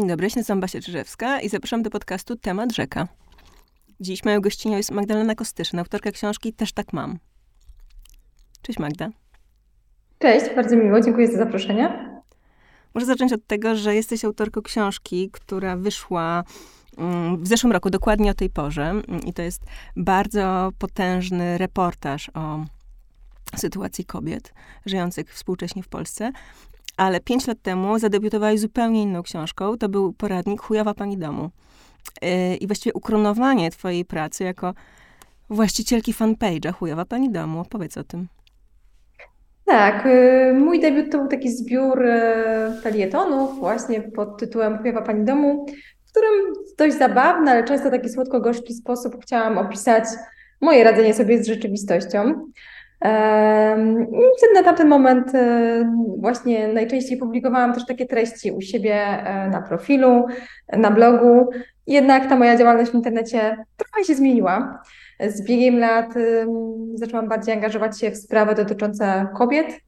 Dzień dobry, nazywam Basia Czyżewska i zapraszam do podcastu Temat Rzeka. Dziś moją gościnią jest Magdalena Kostyszyn, autorka książki Też tak mam. Cześć Magda. Cześć, bardzo miło, dziękuję za zaproszenie. Może zacząć od tego, że jesteś autorką książki, która wyszła mm, w zeszłym roku, dokładnie o tej porze. Mm, I to jest bardzo potężny reportaż o sytuacji kobiet żyjących współcześnie w Polsce. Ale pięć lat temu zadebiutowałaś zupełnie inną książką. To był poradnik Chujowa Pani Domu. Yy, I właściwie ukronowanie twojej pracy jako właścicielki fanpage'a Chujowa Pani Domu. Powiedz o tym. Tak, y, mój debiut to był taki zbiór y, felietonów właśnie pod tytułem Chujowa Pani Domu, w którym w dość zabawny, ale często taki słodko-gorzki sposób chciałam opisać moje radzenie sobie z rzeczywistością. Wtedy na tamten moment e, właśnie najczęściej publikowałam też takie treści u siebie e, na profilu, na blogu. Jednak ta moja działalność w internecie trochę się zmieniła. Z biegiem lat zaczęłam bardziej angażować się w sprawy dotyczące kobiet,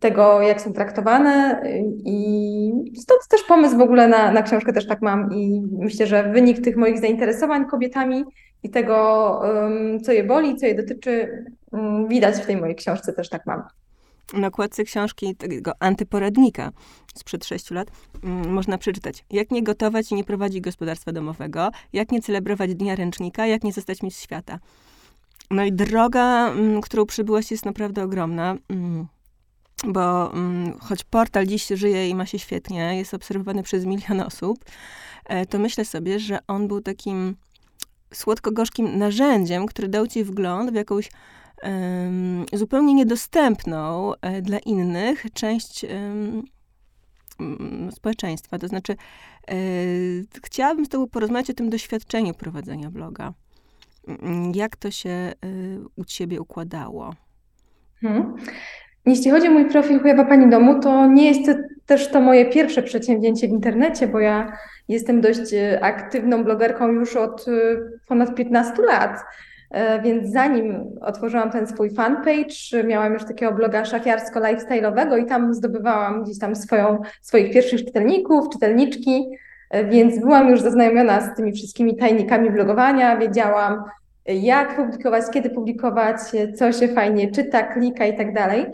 tego, jak są traktowane i stąd też pomysł w ogóle na, na książkę też tak mam i myślę, że wynik tych moich zainteresowań kobietami i tego, co je boli, co je dotyczy, widać w tej mojej książce też tak mam. Na okładce książki tego antyporadnika sprzed sześciu lat można przeczytać, jak nie gotować i nie prowadzić gospodarstwa domowego, jak nie celebrować Dnia Ręcznika, jak nie zostać mistrz świata. No i droga, którą przybyłaś, jest naprawdę ogromna bo choć portal dziś żyje i ma się świetnie, jest obserwowany przez milion osób, e, to myślę sobie, że on był takim słodko-gorzkim narzędziem, który dał ci wgląd w jakąś um, zupełnie niedostępną e, dla innych część społeczeństwa. To znaczy, e, chciałabym z tobą porozmawiać o tym doświadczeniu prowadzenia bloga. Jak to się e, u ciebie układało? Hmm. Jeśli chodzi o mój profil Chujowa Pani Domu, to nie jest też to moje pierwsze przedsięwzięcie w internecie, bo ja jestem dość e, aktywną blogerką już od e, ponad 15 lat. E, więc zanim otworzyłam ten swój fanpage, miałam już takiego bloga szafiarsko-lifestyle'owego i tam zdobywałam gdzieś tam swoją, swoich pierwszych czytelników, czytelniczki, więc byłam już zaznajomiona z tymi wszystkimi tajnikami blogowania, wiedziałam jak publikować, kiedy publikować, co się fajnie czyta, klika i tak dalej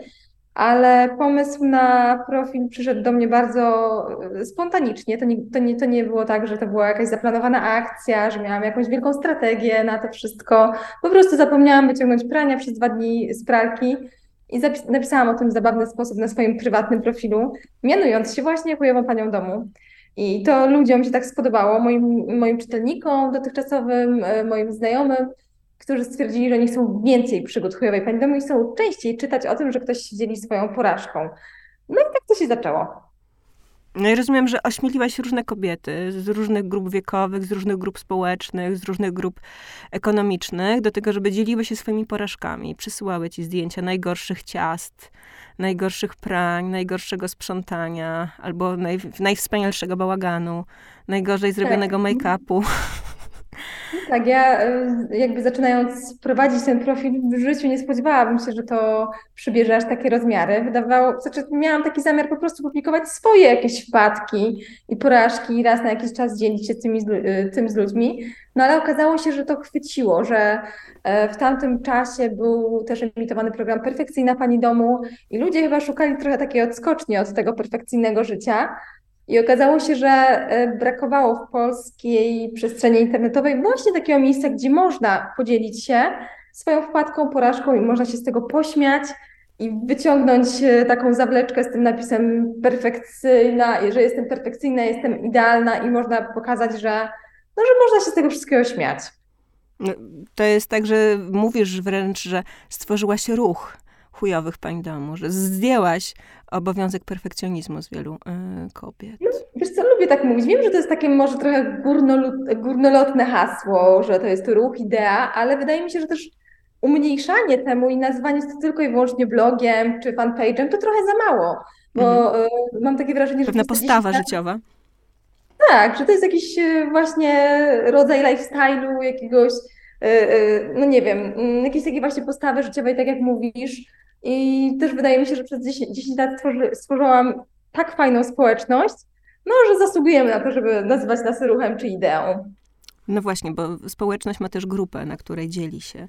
ale pomysł na profil przyszedł do mnie bardzo e, spontanicznie. To nie, to, nie, to nie było tak, że to była jakaś zaplanowana akcja, że miałam jakąś wielką strategię na to wszystko. Po prostu zapomniałam wyciągnąć prania przez dwa dni z pralki i napisałam o tym w zabawny sposób na swoim prywatnym profilu, mianując się właśnie chujową panią domu. I to ludziom się tak spodobało, moim, moim czytelnikom dotychczasowym, e, moim znajomym którzy stwierdzili, że oni chcą więcej przygód chujowej pani domu chcą częściej czytać o tym, że ktoś się dzieli swoją porażką. No i tak to się zaczęło. No i rozumiem, że ośmieliłaś różne kobiety z różnych grup wiekowych, z różnych grup społecznych, z różnych grup ekonomicznych, do tego, żeby dzieliły się swoimi porażkami. Przysyłały ci zdjęcia najgorszych ciast, najgorszych prań, najgorszego sprzątania, albo naj, najwspanialszego bałaganu, najgorzej zrobionego tak. make-upu. Tak, ja y, jakby zaczynając prowadzić ten profil w życiu nie spodziewałabym się, że to przybierze aż takie rozmiary. Wydawało, znaczy miałam taki zamiar po prostu publikować swoje jakieś wpadki i porażki i raz na jakiś czas dzielić się tymi, y, tym z ludźmi. No ale okazało się, że to chwyciło, że e, w tamtym czasie był też emitowany program Perfekcyjna Pani Domu i ludzie chyba szukali trochę takiej odskoczni od tego perfekcyjnego życia. I okazało się, że e, brakowało w polskiej przestrzeni internetowej właśnie takiego miejsca, gdzie można podzielić się swoją wpadką, porażką i można się z tego pośmiać i wyciągnąć e, taką zawleczkę z tym napisem perfekcyjna, że jestem perfekcyjna, jestem idealna i można pokazać, że, no, że można się z tego wszystkiego śmiać. No, to jest tak, że mówisz wręcz, że stworzyłaś ruch chujowych pań domu, że zdjęłaś obowiązek perfekcjonizmu z wielu y, kobiet. No, wiesz co, lubię tak mówić. Wiem, że to jest takie może trochę górnolotne hasło, że to jest ruch, idea, ale wydaje mi się, że też umniejszanie temu i nazywanie to tylko i wyłącznie blogiem czy fanpage'em to trochę za mało, bo mhm. y, mam takie wrażenie, że... Pewna postawa życiowa. Tak, że to jest jakiś y, właśnie rodzaj lifestyle'u, jakiegoś, no nie wiem, mm, jakiejś takiej właśnie postawy życiowej, tak jak mówisz, i też wydaje mi się, że przez 10, 10 lat stworzy, stworzyłam tak fajną społeczność, no, że zasługujemy na to, żeby nazywać nas ruchem czy ideą. No właśnie, bo społeczność ma też grupę, na której dzieli się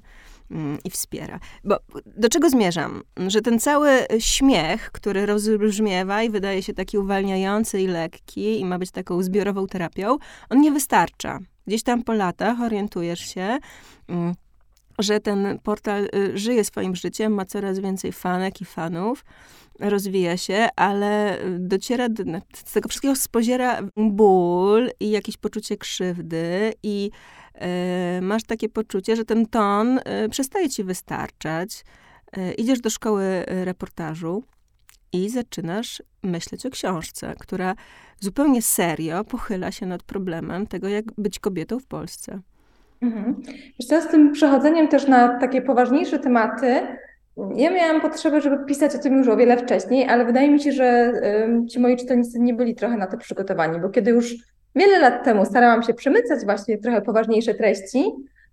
mm, i wspiera. Bo do czego zmierzam? Że ten cały śmiech, który rozbrzmiewa i wydaje się taki uwalniający i lekki i ma być taką zbiorową terapią, on nie wystarcza. Gdzieś tam po latach orientujesz się, mm, że ten portal y, żyje swoim życiem, ma coraz więcej fanek i fanów, rozwija się, ale dociera, do, z tego wszystkiego spoziera ból i jakieś poczucie krzywdy i y, masz takie poczucie, że ten ton y, przestaje ci wystarczać. Y, idziesz do szkoły reportażu i zaczynasz myśleć o książce, która zupełnie serio pochyla się nad problemem tego, jak być kobietą w Polsce. Mhm. Z tym przechodzeniem też na takie poważniejsze tematy, ja miałam potrzebę, żeby pisać o tym już o wiele wcześniej, ale wydaje mi się, że ci moi czytelnicy nie byli trochę na to przygotowani, bo kiedy już wiele lat temu starałam się przemycać właśnie trochę poważniejsze treści,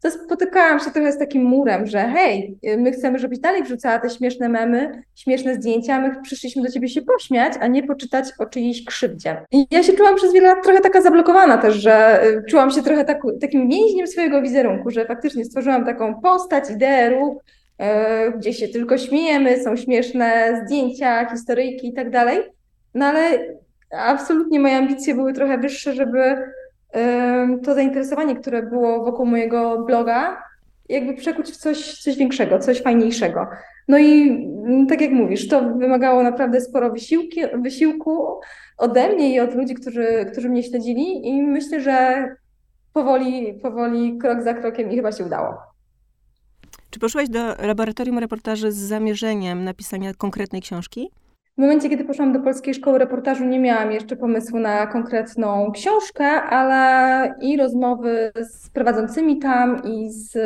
to spotykałam się trochę z takim murem, że hej, my chcemy, żebyś dalej wrzucała te śmieszne memy, śmieszne zdjęcia, my przyszliśmy do ciebie się pośmiać, a nie poczytać o czyjejś krzywdzie. I ja się czułam przez wiele lat trochę taka zablokowana też, że y, czułam się trochę tak, takim więźniem swojego wizerunku, że faktycznie stworzyłam taką postać, ideę, ruch, yy, gdzie się tylko śmiejemy, są śmieszne zdjęcia, historyjki i tak dalej, no ale absolutnie moje ambicje były trochę wyższe, żeby to zainteresowanie, które było wokół mojego bloga, jakby przekuć w coś, coś większego, coś fajniejszego. No i mm, tak jak mówisz, to wymagało naprawdę sporo wysiłki, wysiłku ode mnie i od ludzi, którzy, którzy mnie śledzili i myślę, że powoli, powoli, krok za krokiem i chyba się udało. Czy poszłaś do laboratorium reportaży z zamierzeniem napisania konkretnej książki? W momencie, kiedy poszłam do Polskiej Szkoły Reportażu, nie miałam jeszcze pomysłu na konkretną książkę, ale i rozmowy z prowadzącymi tam i z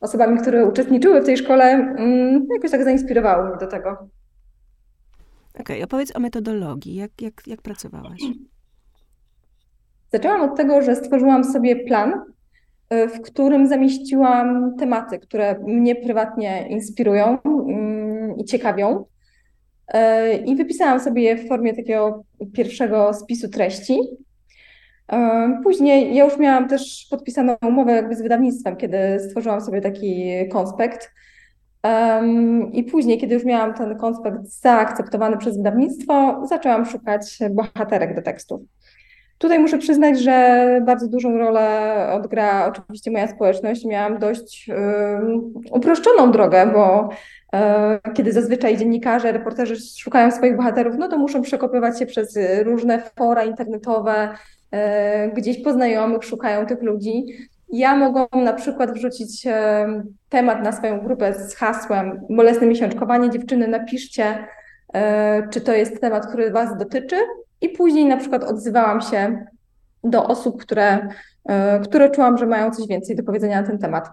osobami, które uczestniczyły w tej szkole, mm, jakoś tak zainspirowały mnie do tego. Okej, okay, opowiedz o metodologii. Jak, jak, jak pracowałaś? Zaczęłam od tego, że stworzyłam sobie plan, y, w którym zamieściłam tematy, które mnie prywatnie inspirują mm, i ciekawią. E, I wypisałam sobie je w formie takiego pierwszego spisu treści. E, później ja już miałam też podpisaną umowę jakby z wydawnictwem, kiedy stworzyłam sobie taki konspekt. I później, kiedy już miałam ten konspekt zaakceptowany przez wydawnictwo, zaczęłam szukać bohaterek do tekstów. Tutaj muszę przyznać, że bardzo dużą rolę odgra oczywiście moja społeczność. Miałam dość um, uproszczoną drogę, bo kiedy zazwyczaj dziennikarze, reporterzy szukają swoich bohaterów, no to muszą przekopywać się przez różne fora internetowe, e, gdzieś po znajomych szukają tych ludzi. Ja mogłam na przykład wrzucić e, temat na swoją grupę z hasłem bolesne miesiączkowanie. Dziewczyny, napiszcie, czy to jest temat, który Was dotyczy. I później na przykład odzywałam się do osób, które, które czułam, że mają coś więcej do powiedzenia na ten temat.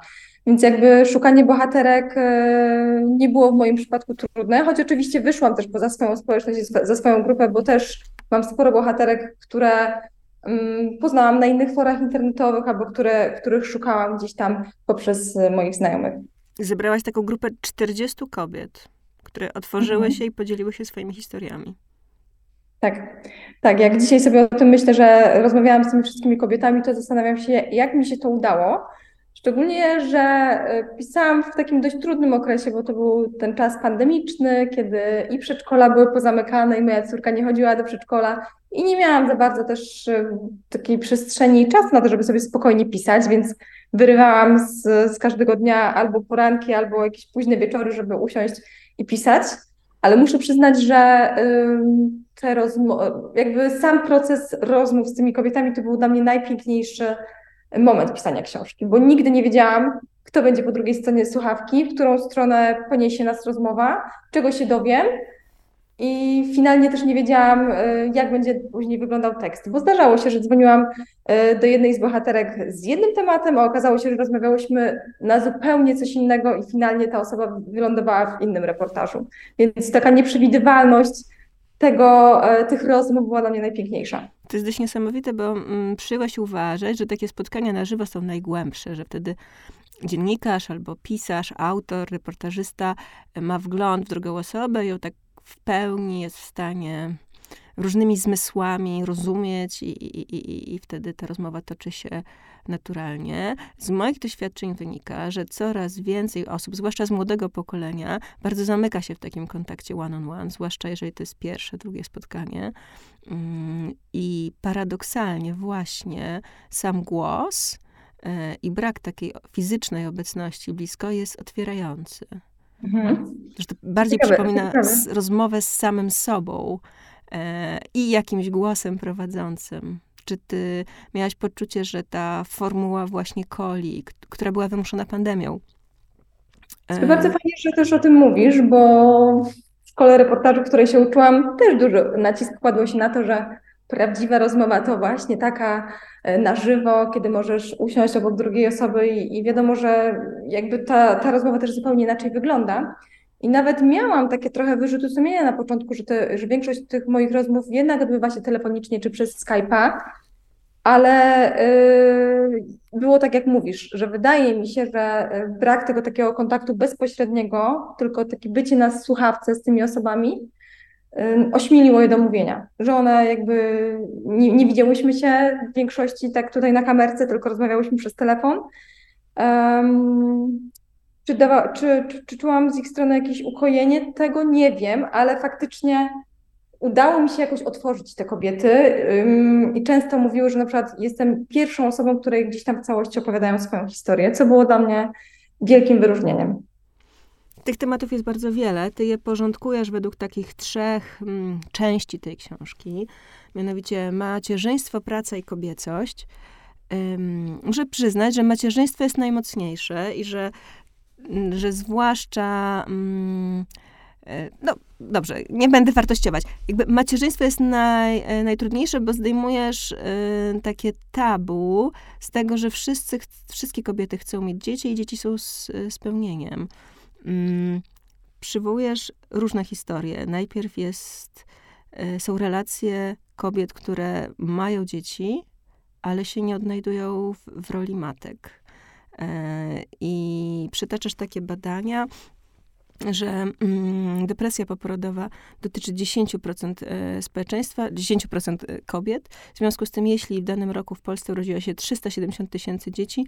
Więc jakby szukanie bohaterek e, nie było w moim przypadku trudne, choć oczywiście wyszłam też poza swoją społeczność, za swoją grupę, bo też mam sporo bohaterek, które mm, poznałam na innych forach internetowych albo które, których szukałam gdzieś tam poprzez moich znajomych. Zebrałaś taką grupę 40 kobiet, które otworzyły mhm. się i podzieliły się swoimi historiami. Tak, tak. Jak dzisiaj sobie o tym myślę, że rozmawiałam z tymi wszystkimi kobietami, to zastanawiam się, jak mi się to udało Szczególnie, że e, pisałam w takim dość trudnym okresie, bo to był ten czas pandemiczny, kiedy i przedszkola były pozamykane, i moja córka nie chodziła do przedszkola, i nie miałam za bardzo też e, takiej przestrzeni i czasu na to, żeby sobie spokojnie pisać, więc wyrywałam z, z każdego dnia albo poranki, albo jakieś późne wieczory, żeby usiąść i pisać. Ale muszę przyznać, że te rozmowy, jakby sam proces rozmów z tymi kobietami to był dla mnie najpiękniejszy moment pisania książki, bo nigdy nie wiedziałam, kto będzie po drugiej stronie słuchawki, w którą stronę poniesie nas rozmowa, czego się dowiem. I finalnie też nie wiedziałam, y, jak będzie później wyglądał tekst, bo zdarzało się, że dzwoniłam y, do jednej z bohaterek z jednym tematem, a okazało się, że rozmawiałyśmy na zupełnie coś innego i finalnie ta osoba wylądowała w innym reportażu. Więc taka nieprzewidywalność tego, e, tych rozmów była dla mnie najpiękniejsza. To jest dość niesamowite, bo mm, przyjęłaś uważać, że takie spotkania na żywo są najgłębsze, że wtedy dziennikarz albo pisarz, autor, reportażysta ma wgląd w drugą osobę ją tak w pełni jest w stanie różnymi zmysłami rozumieć i, i, i, i wtedy ta rozmowa toczy się naturalnie. Z moich doświadczeń wynika, że coraz więcej osób, zwłaszcza z młodego pokolenia, bardzo zamyka się w takim kontakcie one-on-one, on one, zwłaszcza jeżeli to jest pierwsze, drugie spotkanie. Mm, I paradoksalnie właśnie sam głos e, i brak takiej fizycznej obecności blisko jest otwierający. Mhm. To bardziej ciekawe, przypomina ciekawe. rozmowę z samym sobą e, i jakimś głosem prowadzącym. Czy ty miałaś poczucie, że ta formuła właśnie coli, która była wymuszona pandemią? To bardzo fajnie, że też o tym mówisz, bo w szkole reportażu, w której się uczyłam, też dużo nacisk kładło się na to, że prawdziwa rozmowa to właśnie taka e, na żywo, kiedy możesz usiąść obok drugiej osoby i, i wiadomo, że jakby ta, ta rozmowa też zupełnie inaczej wygląda. I nawet miałam takie trochę wyrzuty sumienia na początku, że, te, że większość tych moich rozmów jednak odbywa się telefonicznie czy przez Skype'a, ale yy, było tak, jak mówisz, że wydaje mi się, że y, brak tego takiego kontaktu bezpośredniego, tylko takie bycie na słuchawce z tymi osobami, yy, ośmieliło je do mówienia, że one jakby nie, nie widziałyśmy się w większości tak tutaj na kamerce, tylko rozmawiałyśmy przez telefon. Czy, dawa, czy, czy, czy czułam z ich strony jakieś ukojenie? Tego nie wiem, ale faktycznie udało mi się jakoś otworzyć te kobiety i często mówiły, że na przykład jestem pierwszą osobą, której gdzieś tam w całości opowiadają swoją historię, co było dla mnie wielkim wyróżnieniem. Tych tematów jest bardzo wiele. Ty je porządkujesz według takich trzech części tej książki, mianowicie macierzyństwo, praca i kobiecość. Um, muszę przyznać, że macierzyństwo jest najmocniejsze i że że zwłaszcza. Mm, e, no dobrze, nie będę wartościować. Jakby macierzyństwo jest naj, e, najtrudniejsze, bo zdejmujesz y, takie tabu z tego, że wszyscy, wszystkie kobiety chcą mieć dzieci i dzieci są z, spełnieniem. Mm, przywołujesz różne historie. Najpierw jest, y, są relacje kobiet, które mają dzieci, ale się nie odnajdują w, w roli matek. E, I przytaczasz takie badania, że mm, depresja poporodowa dotyczy 10% e, społeczeństwa, 10% e, kobiet. W związku z tym, jeśli w danym roku w Polsce urodziło się 370 tysięcy dzieci,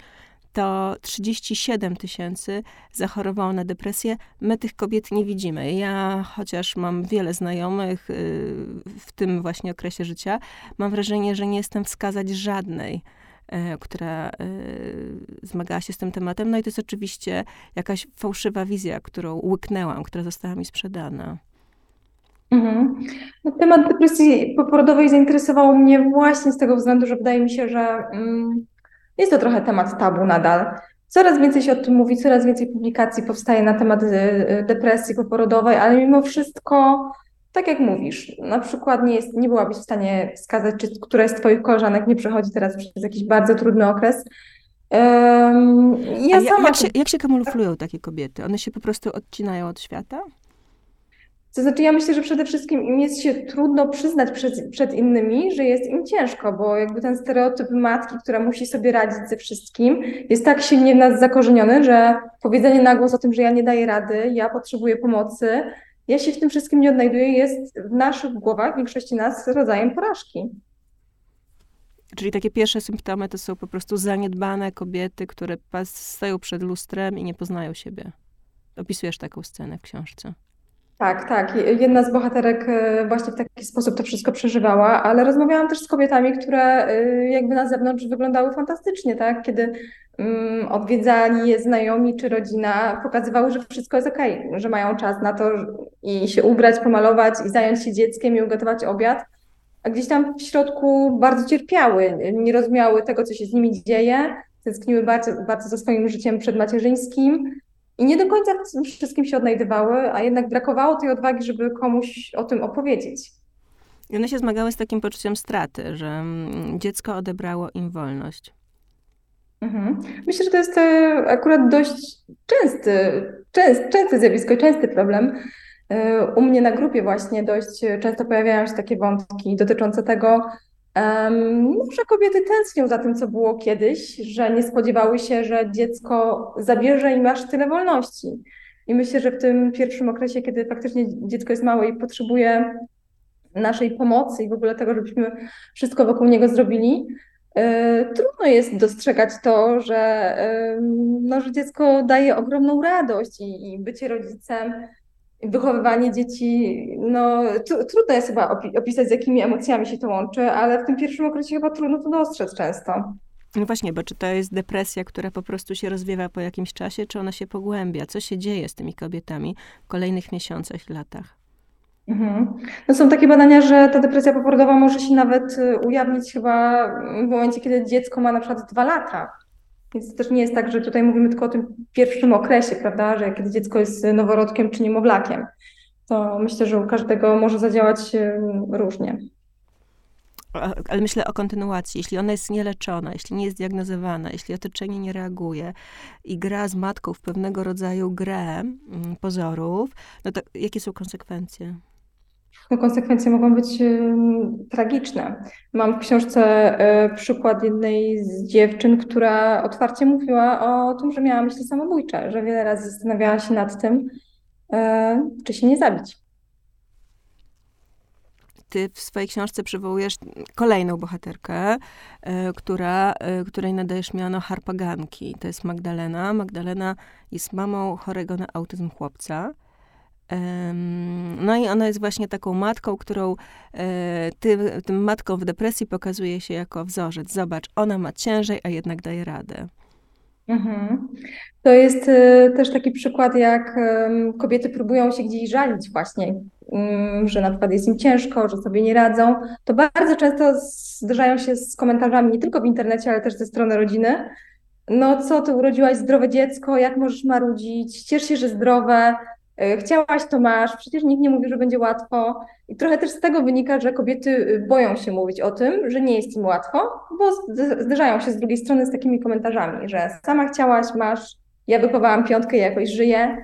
to 37 tysięcy zachorowało na depresję. My tych kobiet nie widzimy. Ja, chociaż mam wiele znajomych w tym właśnie okresie życia, mam wrażenie, że nie jestem wskazać żadnej która e, zmagała się z tym tematem. No i to jest oczywiście jakaś fałszywa wizja, którą łyknęłam, która została mi sprzedana. Mhm. No, temat depresji poporodowej zainteresował mnie właśnie z tego względu, że wydaje mi się, że mm, jest to trochę temat tabu nadal. Coraz więcej się o tym mówi, coraz więcej publikacji powstaje na temat e, depresji poporodowej, ale mimo wszystko tak jak mówisz, na przykład nie, jest, nie byłabyś w stanie wskazać, czy któraś z Twoich koleżanek nie przechodzi teraz przez jakiś bardzo trudny okres. Um, ja sama... jak, się, jak się kamuflują takie kobiety? One się po prostu odcinają od świata? To znaczy, ja myślę, że przede wszystkim im jest się trudno przyznać przed, przed innymi, że jest im ciężko, bo jakby ten stereotyp matki, która musi sobie radzić ze wszystkim, jest tak silnie w nas zakorzeniony, że powiedzenie na głos o tym, że ja nie daję rady, ja potrzebuję pomocy, ja się w tym wszystkim nie odnajduję, jest w naszych głowach, w większości nas, rodzajem porażki. Czyli takie pierwsze symptomy to są po prostu zaniedbane kobiety, które stoją przed lustrem i nie poznają siebie. Opisujesz taką scenę w książce. Tak, tak. Jedna z bohaterek e, właśnie w taki sposób to wszystko przeżywała, ale rozmawiałam też z kobietami, które e, jakby na zewnątrz wyglądały fantastycznie, tak? Kiedy um, odwiedzali je znajomi czy rodzina, pokazywały, że wszystko jest okej, okay, że mają czas na to i się ubrać, pomalować i zająć się dzieckiem i ugotować obiad, a gdzieś tam w środku bardzo cierpiały, nie rozumiały tego, co się z nimi dzieje, tęskniły bardzo, bardzo za swoim życiem przedmacierzyńskim, i nie do końca w wszystkim się odnajdywały, a jednak brakowało tej odwagi, żeby komuś o tym opowiedzieć. I one się zmagały z takim poczuciem straty, że mm, dziecko odebrało im wolność. Mhm. Myślę, że to jest e, akurat dość częsty, częst, częste zjawisko, częsty problem. E, u mnie na grupie właśnie dość często pojawiają się takie wątki dotyczące tego, że kobiety tęsknią za tym, co było kiedyś, że nie spodziewały się, że dziecko zabierze im aż tyle wolności. I myślę, że w tym pierwszym okresie, kiedy faktycznie dziecko jest małe i potrzebuje naszej pomocy i w ogóle tego, żebyśmy wszystko wokół niego zrobili, e, trudno jest dostrzegać to, że, no, że dziecko daje ogromną radość i, i bycie rodzicem, wychowywanie dzieci, no trudno jest chyba opisać, z jakimi emocjami się to łączy, ale w tym pierwszym okresie chyba trudno to dostrzec często. No właśnie, bo czy to jest depresja, która po prostu się rozwiewa po jakimś czasie, czy ona się pogłębia? Co się dzieje z tymi kobietami w kolejnych miesiącach, latach? Mhm. No są takie badania, że ta depresja poporodowa może się nawet y, ujawnić chyba w momencie, kiedy dziecko ma na przykład dwa lata. Więc też nie jest tak, że tutaj mówimy tylko o tym pierwszym okresie, prawda, że kiedy dziecko jest noworodkiem czy niemowlakiem. To myślę, że u każdego może zadziałać y, różnie ale myślę o kontynuacji. Jeśli ona jest nieleczona, jeśli nie jest diagnozowana, jeśli otoczenie nie reaguje i gra z matką w pewnego rodzaju grę mm, pozorów, no to jakie są konsekwencje? No, konsekwencje mogą być tragiczne. Mam w książce y, przykład jednej z dziewczyn, która otwarcie mówiła o tym, że miała myśli samobójcze, że wiele razy zastanawiała się nad tym, y, czy się nie zabić ty w swojej książce przywołujesz kolejną bohaterkę, e, która, e, której nadajesz miano harpaganki. To jest Magdalena. Magdalena jest mamą chorego na autyzm chłopca. No i ona jest właśnie taką matką, którą e, ty, tym matką w depresji pokazuje się jako wzorzec. Zobacz, ona ma ciężej, a jednak daje radę. Mhm. To jest y, też taki przykład, jak kobiety próbują się gdzieś żalić właśnie, mm, że na przykład jest im ciężko, że sobie nie radzą. To bardzo często zderzają się z komentarzami nie tylko w internecie, ale też ze strony rodziny. No co, ty urodziłaś zdrowe dziecko, jak możesz marudzić, ciesz się, że zdrowe, E, chciałaś, to masz, przecież nikt nie mówi, że będzie łatwo. I trochę też z tego wynika, że kobiety y, boją się mówić o tym, że nie jest im łatwo, bo zderzają się z drugiej strony z takimi komentarzami, że sama chciałaś, masz, ja wychowałam piątkę i jakoś żyję.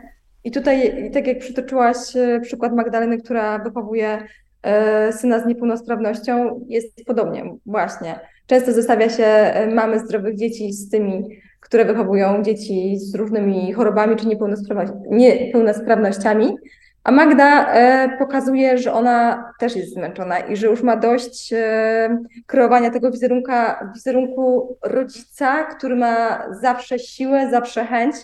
I tutaj, tak jak przytoczyłaś e, przykład Magdaleny, która wychowuje e, syna z niepełnosprawnością, jest podobnie, właśnie. Często zostawia się mamy zdrowych dzieci z tymi które wychowują dzieci z różnymi chorobami czy niepełnosprawnościami. A Magda e, pokazuje, że ona też jest zmęczona i że już ma dość e, kreowania tego wizerunka, wizerunku rodzica, który ma zawsze siłę, zawsze chęć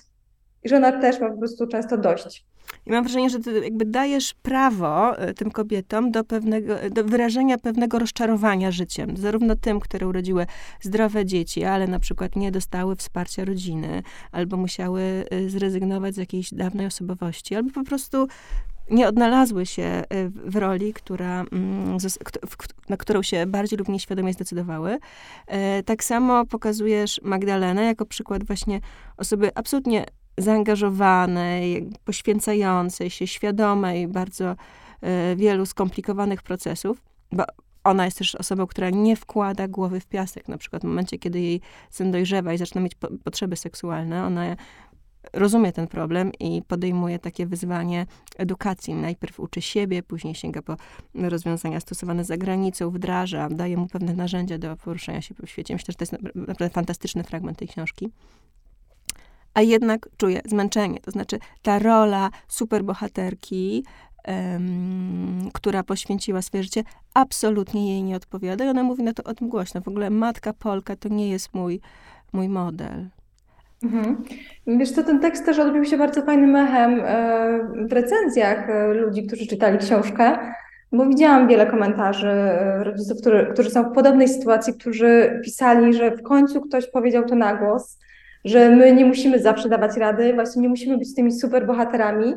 i że ona też ma po prostu często dość. I mam wrażenie, że ty jakby dajesz prawo e, tym kobietom do, pewnego, do wyrażenia pewnego rozczarowania życiem. Zarówno tym, które urodziły zdrowe dzieci, ale na przykład nie dostały wsparcia rodziny, albo musiały e, zrezygnować z jakiejś dawnej osobowości, albo po prostu nie odnalazły się e, w roli, która, mm, na którą się bardziej lub nieświadomie zdecydowały. Tak samo pokazujesz Magdalenę jako przykład właśnie osoby absolutnie zaangażowanej, poświęcającej się, świadomej bardzo y, wielu skomplikowanych procesów, bo ona jest też osobą, która nie wkłada głowy w piasek. Na przykład w momencie, kiedy jej syn dojrzewa i zaczyna mieć po potrzeby seksualne, ona rozumie ten problem i podejmuje takie wyzwanie edukacji. Najpierw uczy siebie, później sięga po rozwiązania stosowane za granicą, wdraża, daje mu pewne narzędzia do poruszania się po świecie. Myślę, że to jest naprawdę fantastyczny fragment tej książki a jednak czuje zmęczenie. To znaczy ta rola superbohaterki, um, która poświęciła swoje życie, absolutnie jej nie odpowiada. I ona mówi na to o tym głośno. W ogóle matka Polka to nie jest mój, mój model. Mhm. Wiesz co, ten tekst też odbił się bardzo fajnym echem e, w recenzjach e, ludzi, którzy czytali książkę, bo widziałam wiele komentarzy e, rodziców, którzy, którzy są w podobnej sytuacji, którzy pisali, że w końcu ktoś powiedział to na głos, że my nie musimy zawsze dawać rady, właśnie nie musimy być tymi super bohaterami,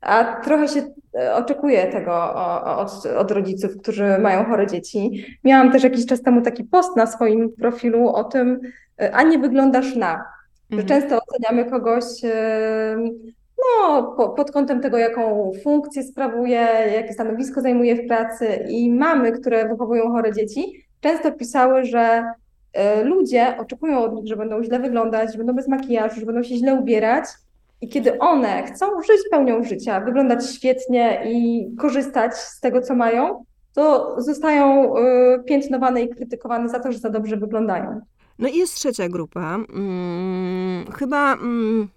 a trochę się e, oczekuje tego od, od rodziców, którzy mają chore dzieci. Miałam też jakiś czas temu taki post na swoim profilu o tym, e, a nie wyglądasz na, że mhm. często oceniamy kogoś e, no, po, pod kątem tego, jaką funkcję sprawuje, jakie stanowisko zajmuje w pracy i mamy, które wychowują chore dzieci, często pisały, że ludzie oczekują od nich, że będą źle wyglądać, że będą bez makijażu, że będą się źle ubierać. I kiedy one chcą żyć pełnią życia, wyglądać świetnie i korzystać z tego, co mają, to zostają e, piętnowane i krytykowane za to, że za dobrze wyglądają. No i jest trzecia grupa. Hmm, chyba hmm,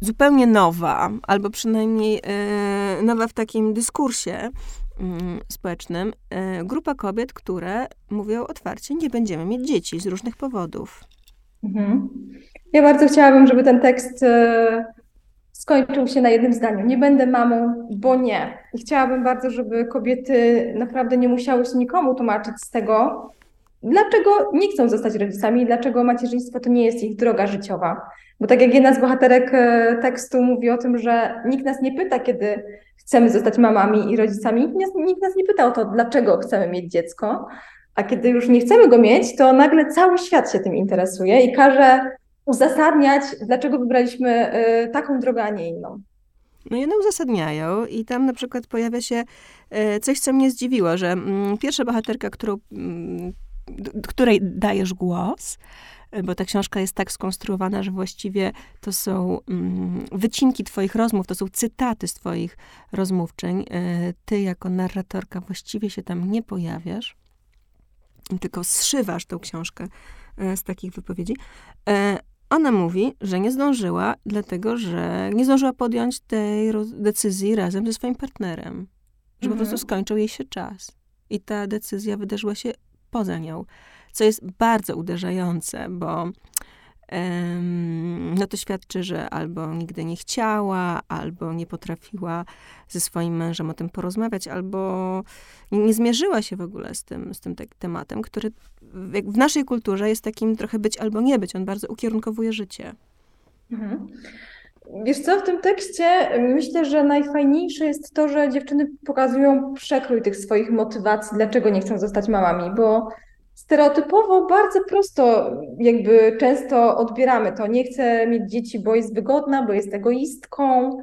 zupełnie nowa, albo przynajmniej yy, nowa w takim dyskursie, społecznym e, grupa kobiet, które mówią otwarcie, nie będziemy mieć dzieci z różnych powodów. Mhm. Ja bardzo chciałabym, żeby ten tekst e, skończył się na jednym zdaniu. Nie będę mamą, bo nie. I chciałabym bardzo, żeby kobiety naprawdę nie musiały się nikomu tłumaczyć z tego, dlaczego nie chcą zostać rodzicami, dlaczego macierzyństwo to nie jest ich droga życiowa. Bo tak jak jedna z bohaterek e, tekstu mówi o tym, że nikt nas nie pyta, kiedy chcemy zostać mamami i rodzicami, nikt nas nie pyta o to, dlaczego chcemy mieć dziecko, a kiedy już nie chcemy go mieć, to nagle cały świat się tym interesuje i każe uzasadniać, dlaczego wybraliśmy y, taką drogę, a nie inną. No i one uzasadniają i tam na przykład pojawia się y, coś, co mnie zdziwiło, że mm, pierwsza bohaterka, którą, mm, której dajesz głos, bo ta książka jest tak skonstruowana, że właściwie to są mm, wycinki twoich rozmów, to są cytaty z twoich rozmówczeń. Ty jako narratorka właściwie się tam nie pojawiasz, tylko zszywasz tą książkę z takich wypowiedzi. Ona mówi, że nie zdążyła, dlatego że nie zdążyła podjąć tej decyzji razem ze swoim partnerem. Że mhm. po prostu skończył jej się czas. I ta decyzja wydarzyła się poza nią. Co jest bardzo uderzające, bo no to świadczy, że albo nigdy nie chciała, albo nie potrafiła ze swoim mężem o tym porozmawiać, albo nie zmierzyła się w ogóle z tym, z tym te tematem, który w naszej kulturze jest takim trochę być albo nie być. On bardzo ukierunkowuje życie. Mhm. Wiesz co, w tym tekście myślę, że najfajniejsze jest to, że dziewczyny pokazują przekrój tych swoich motywacji, dlaczego nie chcą zostać mamami, bo stereotypowo bardzo prosto jakby często odbieramy to. Nie chcę mieć dzieci, bo jest wygodna, bo jest egoistką.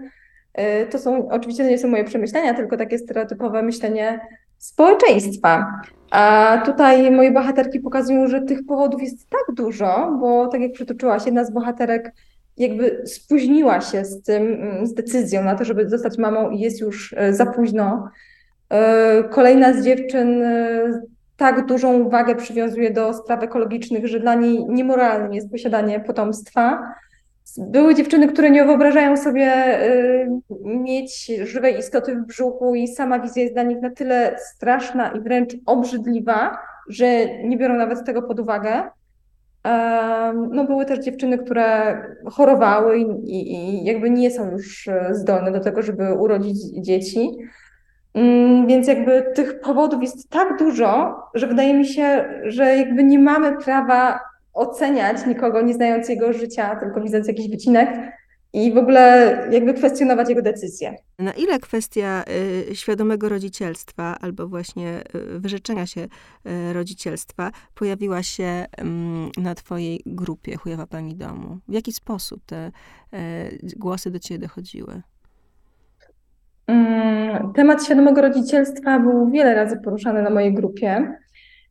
Y, to są, oczywiście to nie są moje przemyślenia, tylko takie stereotypowe myślenie społeczeństwa. A tutaj moje bohaterki pokazują, że tych powodów jest tak dużo, bo tak jak przytoczyłaś, jedna z bohaterek jakby spóźniła się z tym, z decyzją na to, żeby zostać mamą i jest już y, za późno. Y, kolejna z dziewczyn tak dużą uwagę przywiązuje do spraw ekologicznych, że dla niej niemoralnym jest posiadanie potomstwa. Były dziewczyny, które nie wyobrażają sobie y, mieć żywej istoty w brzuchu i sama wizja jest dla nich na tyle straszna i wręcz obrzydliwa, że nie biorą nawet tego pod uwagę. No, były też dziewczyny, które chorowały i, i, i jakby nie są już zdolne do tego, żeby urodzić dzieci. Mm, więc jakby tych powodów jest tak dużo, że wydaje mi się, że jakby nie mamy prawa oceniać nikogo nie znając jego życia, tylko widząc jakiś wycinek i w ogóle jakby kwestionować jego decyzje. Na ile kwestia y, świadomego rodzicielstwa albo właśnie y, wyrzeczenia się y, rodzicielstwa pojawiła się y, na twojej grupie Chujowa Pani Domu? W jaki sposób te głosy do ciebie dochodziły? Temat świadomego rodzicielstwa był wiele razy poruszany na mojej grupie.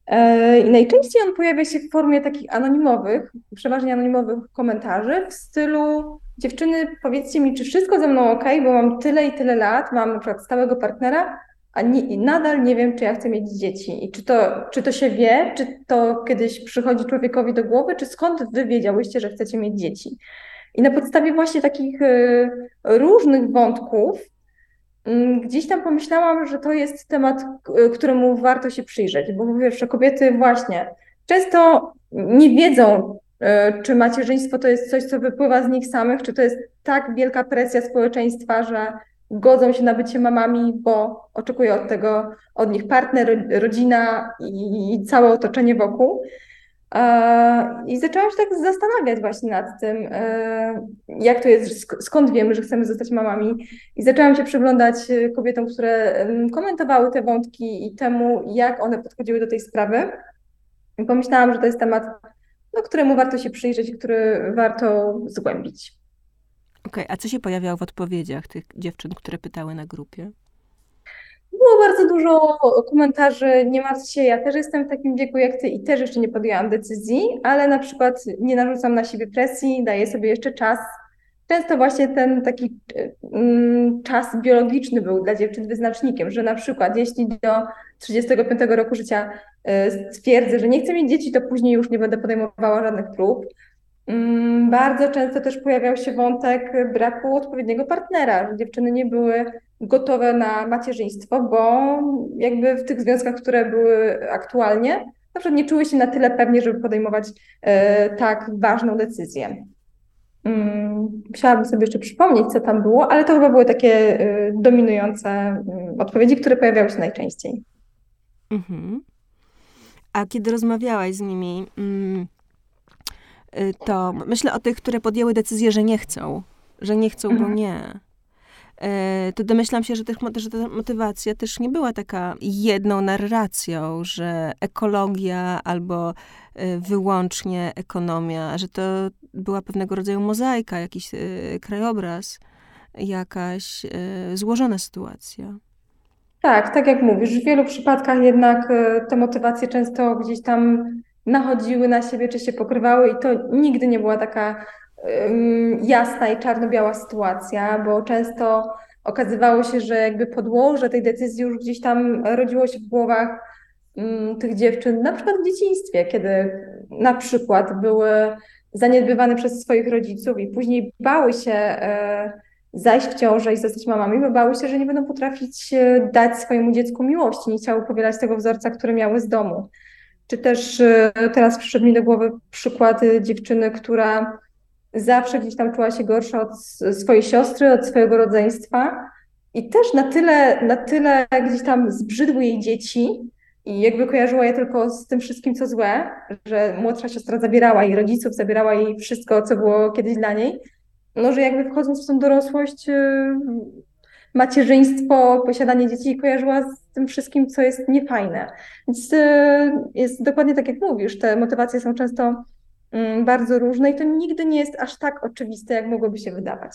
E, I najczęściej on pojawia się w formie takich anonimowych, przeważnie anonimowych komentarzy w stylu dziewczyny, powiedzcie mi, czy wszystko ze mną ok, bo mam tyle i tyle lat, mam na przykład stałego partnera, a nie, nadal nie wiem, czy ja chcę mieć dzieci. I czy to, czy to się wie, czy to kiedyś przychodzi człowiekowi do głowy, czy skąd wy wiedziałyście, że chcecie mieć dzieci. I na podstawie właśnie takich y, różnych wątków gdzieś tam pomyślałam, że to jest temat, któremu warto się przyjrzeć, bo mówię, że kobiety właśnie często nie wiedzą, e, czy macierzyństwo to jest coś, co wypływa z nich samych, czy to jest tak wielka presja społeczeństwa, że godzą się na bycie mamami, bo oczekuje od tego od nich partner, rodzina i całe otoczenie wokół. I zaczęłam się tak zastanawiać właśnie nad tym, e, jak to jest, skąd wiemy, że chcemy zostać mamami. I zaczęłam się przyglądać e, kobietom, które komentowały te wątki i temu, jak one podchodziły do tej sprawy. I pomyślałam, że to jest temat, no, któremu warto się przyjrzeć, który warto zgłębić. Okej, okay, a co się pojawiało w odpowiedziach tych dziewczyn, które pytały na grupie? Było bardzo dużo komentarzy, nie martw się, ja też jestem w takim wieku jak ty i też jeszcze nie podjęłam decyzji, ale na przykład nie narzucam na siebie presji, daję sobie jeszcze czas. Często właśnie ten taki mm, czas biologiczny był dla dziewczyn wyznacznikiem, że na przykład jeśli do 35 roku życia y, stwierdzę, że nie chcę mieć dzieci, to później już nie będę podejmowała żadnych prób. Mm, bardzo często też pojawiał się wątek braku odpowiedniego partnera, że dziewczyny nie były gotowe na macierzyństwo, bo jakby w tych związkach, które były aktualnie, na przykład nie czuły się na tyle pewnie, żeby podejmować e, tak ważną decyzję. Mm, musiałabym sobie jeszcze przypomnieć, co tam było, ale to chyba były takie y, dominujące mm, odpowiedzi, które pojawiały się najczęściej. Mhm. A kiedy rozmawiałaś z nimi, mm, y, to myślę o tych, które podjęły decyzję, że nie chcą, że nie chcą, mhm. bo nie. E, to domyślam się, że, też, że ta motywacja też nie była taka jedną narracją, że ekologia albo e, wyłącznie ekonomia, że to była pewnego rodzaju mozaika, jakiś e, krajobraz, jakaś złożona sytuacja. Tak, tak jak mówisz, w wielu przypadkach jednak te motywacje często gdzieś tam nachodziły na siebie, czy się pokrywały i to nigdy nie była taka jasna i czarno-biała sytuacja, bo często okazywało się, że jakby podłoże tej decyzji już gdzieś tam rodziło się w głowach tych dziewczyn, na przykład w dzieciństwie, kiedy na przykład były zaniedbywane przez swoich rodziców i później bały się e, zajść w ciążę i zostać mamami, bo bały się, że nie będą potrafić e, dać swojemu dziecku miłości, nie chciały powielać tego wzorca, który miały z domu. Czy też e, teraz przyszedł mi do głowy przykład dziewczyny, która zawsze gdzieś tam czuła się gorsza od swojej siostry, od swojego rodzeństwa. I też na tyle, na tyle gdzieś tam zbrzydły jej dzieci i jakby kojarzyła je tylko z tym wszystkim, co złe, że młodsza siostra zabierała jej rodziców, zabierała jej wszystko, co było kiedyś dla niej, no że jakby wchodząc w tą dorosłość, y, macierzyństwo, posiadanie dzieci kojarzyła z tym wszystkim, co jest niefajne. Więc y, jest dokładnie tak, jak mówisz, te motywacje są często bardzo różne i to nigdy nie jest aż tak oczywiste, jak mogłoby się wydawać.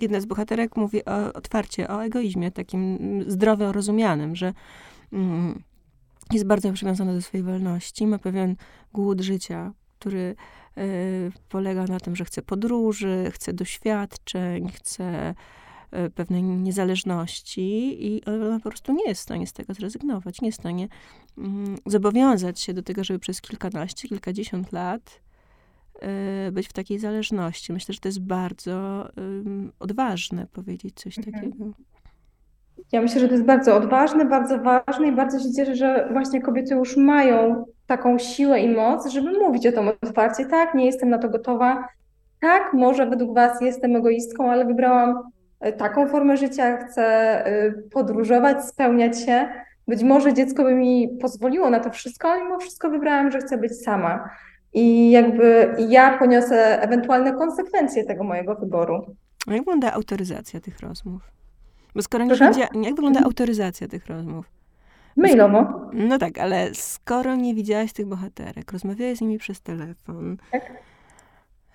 Jedna z bohaterek mówi o, otwarcie o egoizmie, takim zdrowo rozumianym, że mm, jest bardzo przywiązana do swojej wolności, ma pewien głód życia, który y, polega na tym, że chce podróży, chce doświadczeń, chce y, pewnej niezależności i ona po prostu nie jest w stanie z tego zrezygnować, nie jest w stanie y, zobowiązać się do tego, żeby przez kilkanaście, kilkadziesiąt lat być w takiej zależności. Myślę, że to jest bardzo um, odważne powiedzieć coś mhm. takiego. Ja myślę, że to jest bardzo odważne, bardzo ważne i bardzo się cieszę, że właśnie kobiety już mają taką siłę i moc, żeby mówić o tym otwarcie. Tak, nie jestem na to gotowa. Tak, może według Was jestem egoistką, ale wybrałam e, taką formę życia, chcę e, podróżować, spełniać się. Być może dziecko by mi pozwoliło na to wszystko, ale mimo wszystko wybrałam, że chcę być sama i jakby ja poniosę ewentualne konsekwencje tego mojego wyboru. A jak wygląda autoryzacja tych rozmów? Bo skoro nie widzia, jak wygląda autoryzacja tych rozmów? Mailowo. No tak, ale skoro nie widziałaś tych bohaterek, rozmawiałaś z nimi przez telefon. Tak.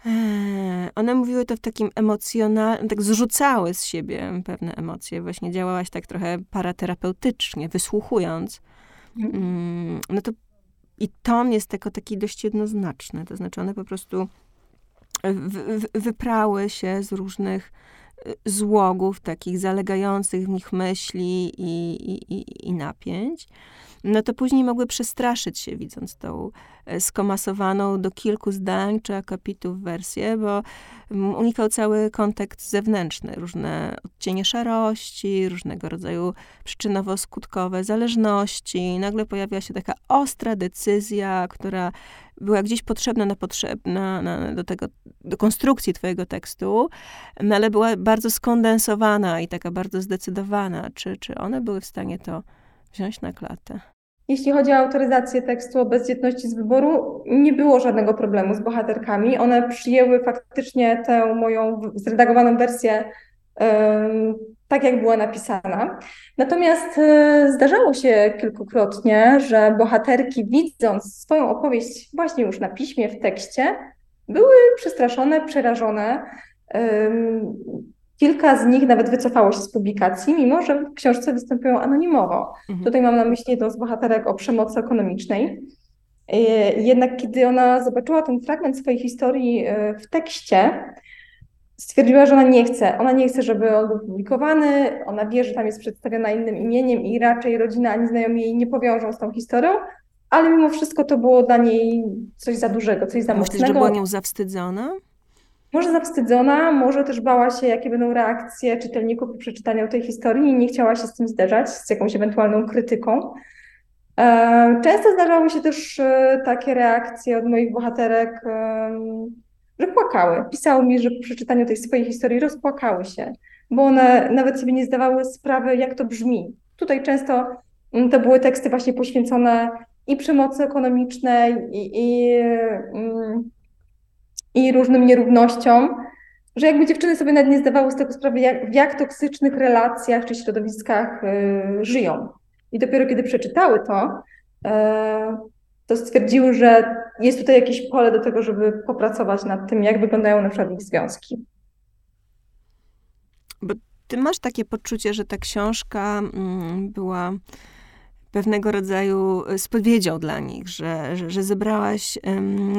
E, one mówiły to w takim emocjonalnym, tak zrzucały z siebie pewne emocje. Właśnie działałaś tak trochę paraterapeutycznie, wysłuchując. Mhm. Mm, no to i ton jest tylko taki dość jednoznaczny. To znaczy one po prostu wyprały się z różnych złogów, takich zalegających w nich myśli i, i, i napięć no to później mogły przestraszyć się, widząc tą e, skomasowaną do kilku zdań czy akapitów wersję, bo unikał cały kontekst zewnętrzny, różne odcienie szarości, różnego rodzaju przyczynowo-skutkowe zależności. Nagle pojawiła się taka ostra decyzja, która była gdzieś potrzebna na potrzebna na, do tego, do konstrukcji twojego tekstu, no ale była bardzo skondensowana i taka bardzo zdecydowana. Czy, czy one były w stanie to wziąć na klatę? Jeśli chodzi o autoryzację tekstu o bezdzietności z wyboru, nie było żadnego problemu z bohaterkami. One przyjęły faktycznie tę moją zredagowaną wersję tak, jak była napisana. Natomiast e, zdarzało się kilkukrotnie, że bohaterki, widząc swoją opowieść właśnie już na piśmie, w tekście, były przestraszone, przerażone. Kilka z nich nawet wycofało się z publikacji, mimo że w książce występują anonimowo. Mhm. Tutaj mam na myśli jedną z bohaterek o przemocy ekonomicznej. E, jednak kiedy ona zobaczyła ten fragment swojej historii e, w tekście, stwierdziła, że ona nie chce. Ona nie chce, żeby on był publikowany. Ona wie, że tam jest przedstawiona innym imieniem i raczej rodzina ani znajomi jej nie powiążą z tą historią. Ale mimo wszystko to było dla niej coś za dużego, coś za Myślisz, że była nią zawstydzona? może zawstydzona, może też bała się, jakie będą reakcje czytelników po przeczytaniu tej historii i nie chciała się z tym zderzać, z jakąś ewentualną krytyką. E, często zdarzały się też e, takie reakcje od moich bohaterek, że płakały. Pisały mi, że po przeczytaniu tej swojej historii rozpłakały się, bo one nawet sobie nie zdawały sprawy, jak to brzmi. Tutaj często mm, to były teksty właśnie poświęcone i przemocy ekonomicznej, i, i, mm, i różnym nierównościom, że jakby dziewczyny sobie nawet nie zdawały z tego sprawy, jak, w jak toksycznych relacjach czy środowiskach y, żyją. I dopiero kiedy przeczytały to, y, to stwierdziły, że jest tutaj jakieś pole do tego, żeby popracować nad tym, jak wyglądają na przykład ich związki. Bo ty masz takie poczucie, że ta książka mm, była pewnego rodzaju e, spowiedzią dla nich, że, że, że zebrałaś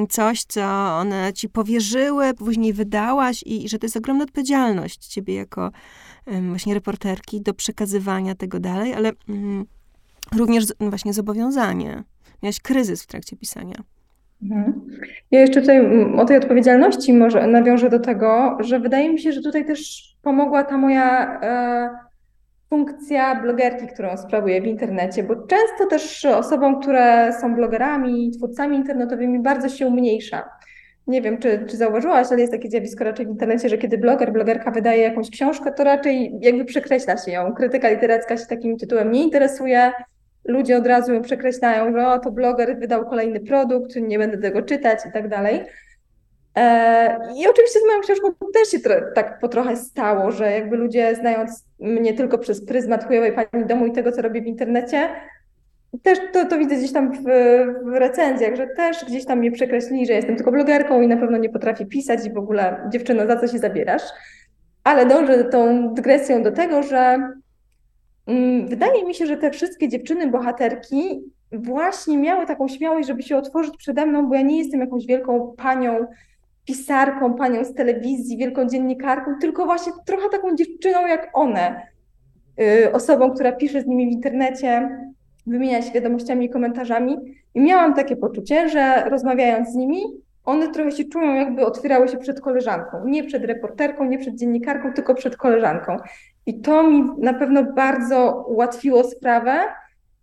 coś, co one ci powierzyły, później wydałaś i, i że to jest ogromna odpowiedzialność ciebie jako właśnie reporterki do przekazywania tego dalej, ale um, również właśnie zobowiązanie. Miałaś kryzys w trakcie pisania. Mhm. Ja jeszcze tutaj o tej odpowiedzialności może nawiążę do tego, że wydaje mi się, że tutaj też pomogła ta moja e, funkcja blogerki, którą sprawuję w internecie, bo często też osobom, które są blogerami, twórcami internetowymi bardzo się umniejsza. Nie wiem, czy, czy zauważyłaś, ale jest takie zjawisko raczej w internecie, że kiedy bloger, blogerka wydaje jakąś książkę, to raczej jakby przekreśla się ją. Krytyka literacka się takim tytułem nie interesuje. Ludzie od razu ją przekreślają, że o, to bloger wydał kolejny produkt, nie będę tego czytać i tak dalej. E, I oczywiście z moją książką też się tak po trochę stało, że jakby ludzie znając mnie tylko przez pryzmat chujowej pani domu i tego, co robię w internecie, też to, to widzę gdzieś tam w, w, recenzjach, że też gdzieś tam mnie przekreślili, że jestem tylko blogerką i na pewno nie potrafię pisać i w ogóle dziewczyno, za co się zabierasz. Ale dążę tą dygresją do tego, że wydaje mi się, że te wszystkie dziewczyny, bohaterki właśnie miały taką śmiałość, żeby się otworzyć przede mną, bo ja nie jestem jakąś wielką panią pisarką, panią z telewizji, wielką dziennikarką, tylko właśnie trochę taką dziewczyną jak one. Yy, osobą, która pisze z nimi w internecie, wymienia się wiadomościami i komentarzami. I miałam takie poczucie, że rozmawiając z nimi, one trochę się czują, jakby otwierały się przed koleżanką. Nie przed reporterką, nie przed dziennikarką, tylko przed koleżanką. I to mi na pewno bardzo ułatwiło sprawę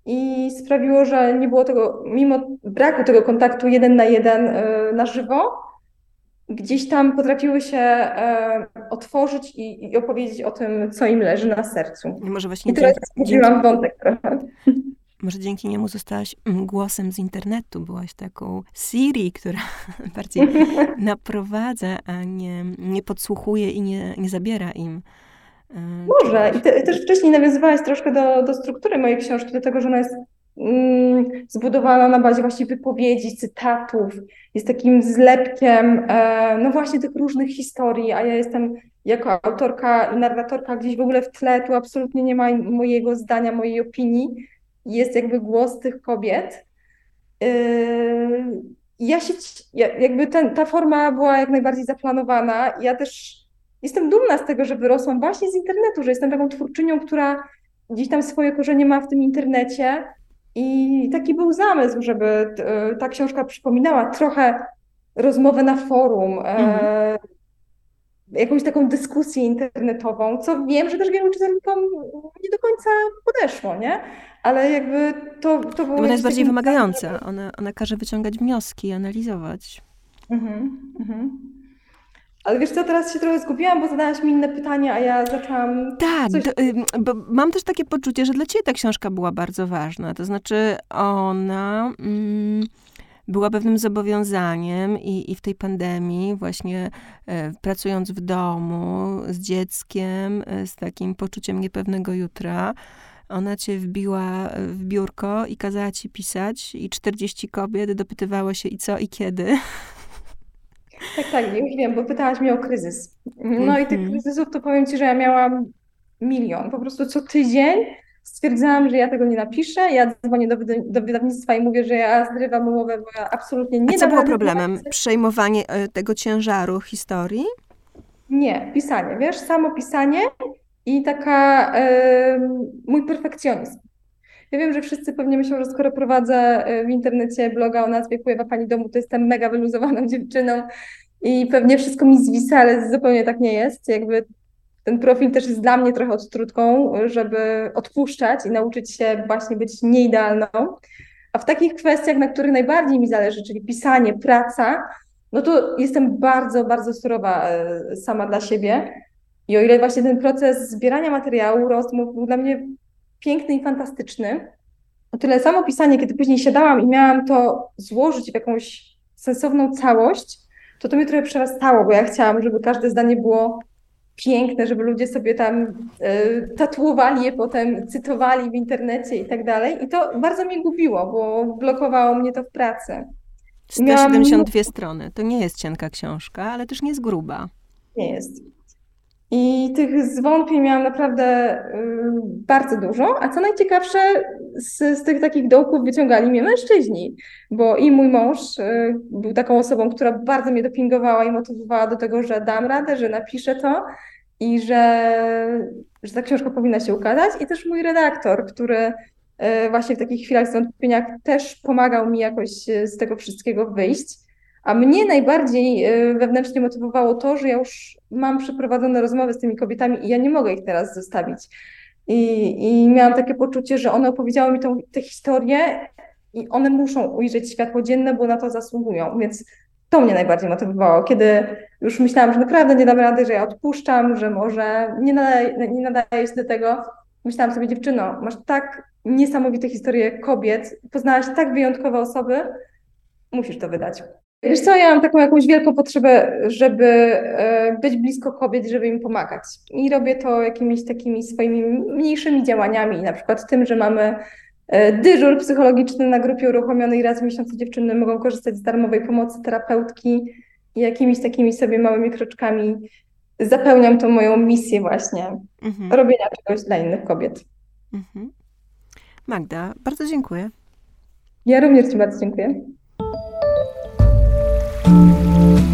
i sprawiło, że nie było tego, mimo braku tego kontaktu jeden na jeden yy, na żywo, gdzieś tam potrafiły się e, otworzyć i, i, opowiedzieć o tym, co im leży na sercu. I może właśnie I teraz dzięki, wątek trochę. Może dzięki niemu zostałaś mm, głosem z internetu, byłaś taką Siri, która bardziej naprowadza, a nie, nie podsłuchuje i nie, nie zabiera im. E, może. I te, też wcześniej nawiązywałaś troszkę do, do struktury mojej książki, do tego, że ona jest Mm, zbudowana na bazie właśnie wypowiedzi, cytatów, jest takim zlepkiem, e, no właśnie tych różnych historii, a ja jestem jako autorka i narratorka gdzieś w ogóle w tle, tu absolutnie nie ma mojego zdania, mojej opinii, jest jakby głos tych kobiet. E, ja się, jakby ten, ta forma była jak najbardziej zaplanowana. Ja też jestem dumna z tego, że wyrosłam właśnie z internetu, że jestem taką twórczynią, która gdzieś tam swoje korzenie ma w tym internecie, i taki był zamysł, żeby ta książka przypominała trochę rozmowę na forum, e, mhm. Jakąś taką dyskusję internetową, co wiem, że też wielu czytelnikom nie do końca podeszło, nie? Ale jakby to, to było... Ona jest bardziej wymagająca. Ona, ona każe wyciągać wnioski, analizować. Mhm, mhm. Ale wiesz co, teraz się trochę zgubiłam, bo zadałaś mi inne pytanie, a ja zaczęłam. Tak, coś... bo mam też takie poczucie, że dla ciebie ta książka była bardzo ważna. To znaczy, ona mm, była pewnym zobowiązaniem i, i w tej pandemii, właśnie e, pracując w domu z dzieckiem, e, z takim poczuciem niepewnego jutra, ona cię wbiła w biurko i kazała ci pisać, i 40 kobiet dopytywało się i co, i kiedy. Tak, tak, już wiem, bo pytałaś mnie o kryzys. No i tych mhm. kryzysów to powiem Ci, że ja miałam milion. Po prostu co tydzień stwierdzałam, że ja tego nie napiszę. Ja dzwonię do, do wydawnictwa i mówię, że ja zrywam umowę, bo ja absolutnie nie A co było problemem? Przejmowanie e, tego ciężaru historii? Nie, pisanie, wiesz, samo pisanie i taka yy, mój perfekcjonizm. Ja wiem, że wszyscy pewnie myślą, że skoro prowadzę e, w internecie bloga o nazwie Chujeva Pani Domu, to jestem mega wyluzowaną dziewczyną i pewnie wszystko mi zwisa, ale zupełnie tak nie jest. Jakby ten profil też jest dla mnie trochę odtrutką, żeby odpuszczać i nauczyć się właśnie być nieidealną. A w takich kwestiach, na których najbardziej mi zależy, czyli pisanie, praca, no to jestem bardzo, bardzo surowa e, sama dla siebie. I o ile właśnie ten proces zbierania materiału, rozmów był dla mnie piękny i fantastyczny, o tyle samo pisanie, kiedy później siadałam i miałam to złożyć w jakąś sensowną całość, to to mnie trochę przerastało, bo ja chciałam, żeby każde zdanie było piękne, żeby ludzie sobie tam y, tatuowali je potem, cytowali w internecie i tak dalej. I to bardzo mnie gubiło, bo blokowało mnie to w pracy. 172 Miałam... strony. To nie jest cienka książka, ale też nie jest gruba. Nie jest. I tych zwątpień miałam naprawdę y, bardzo dużo, a co najciekawsze, z, z, tych takich dołków wyciągali mnie mężczyźni, bo i mój mąż y, był taką osobą, która bardzo mnie dopingowała i motywowała do tego, że dam radę, że napiszę to i że, że ta książka powinna się ukazać, i też mój redaktor, który y, właśnie w takich chwilach zwątpieniach też pomagał mi jakoś z tego wszystkiego wyjść. A mnie najbardziej y, wewnętrznie motywowało to, że ja już mam przeprowadzone rozmowy z tymi kobietami i ja nie mogę ich teraz zostawić. I, i miałam takie poczucie, że one opowiedziały mi tą, tę historię i one muszą ujrzeć światło dzienne, bo na to zasługują. Więc to mnie najbardziej motywowało, kiedy już myślałam, że naprawdę nie dam rady, że ja odpuszczam, że może nie nadaje, nie nadaje się do tego. Myślałam sobie, dziewczyno, masz tak niesamowite historie kobiet, poznałaś tak wyjątkowe osoby, musisz to wydać. Wiesz co, ja mam taką jakąś wielką potrzebę, żeby e, być blisko kobiet, żeby im pomagać. I robię to jakimiś takimi swoimi mniejszymi działaniami, na przykład tym, że mamy e, dyżur psychologiczny na grupie uruchomionej raz w miesiącu dziewczyny mogą korzystać z darmowej pomocy terapeutki i jakimiś takimi sobie małymi kroczkami zapełniam tą moją misję właśnie mhm. robienia czegoś dla innych kobiet. Mhm. Magda, bardzo dziękuję. Ja również Ci bardzo dziękuję. Thank you.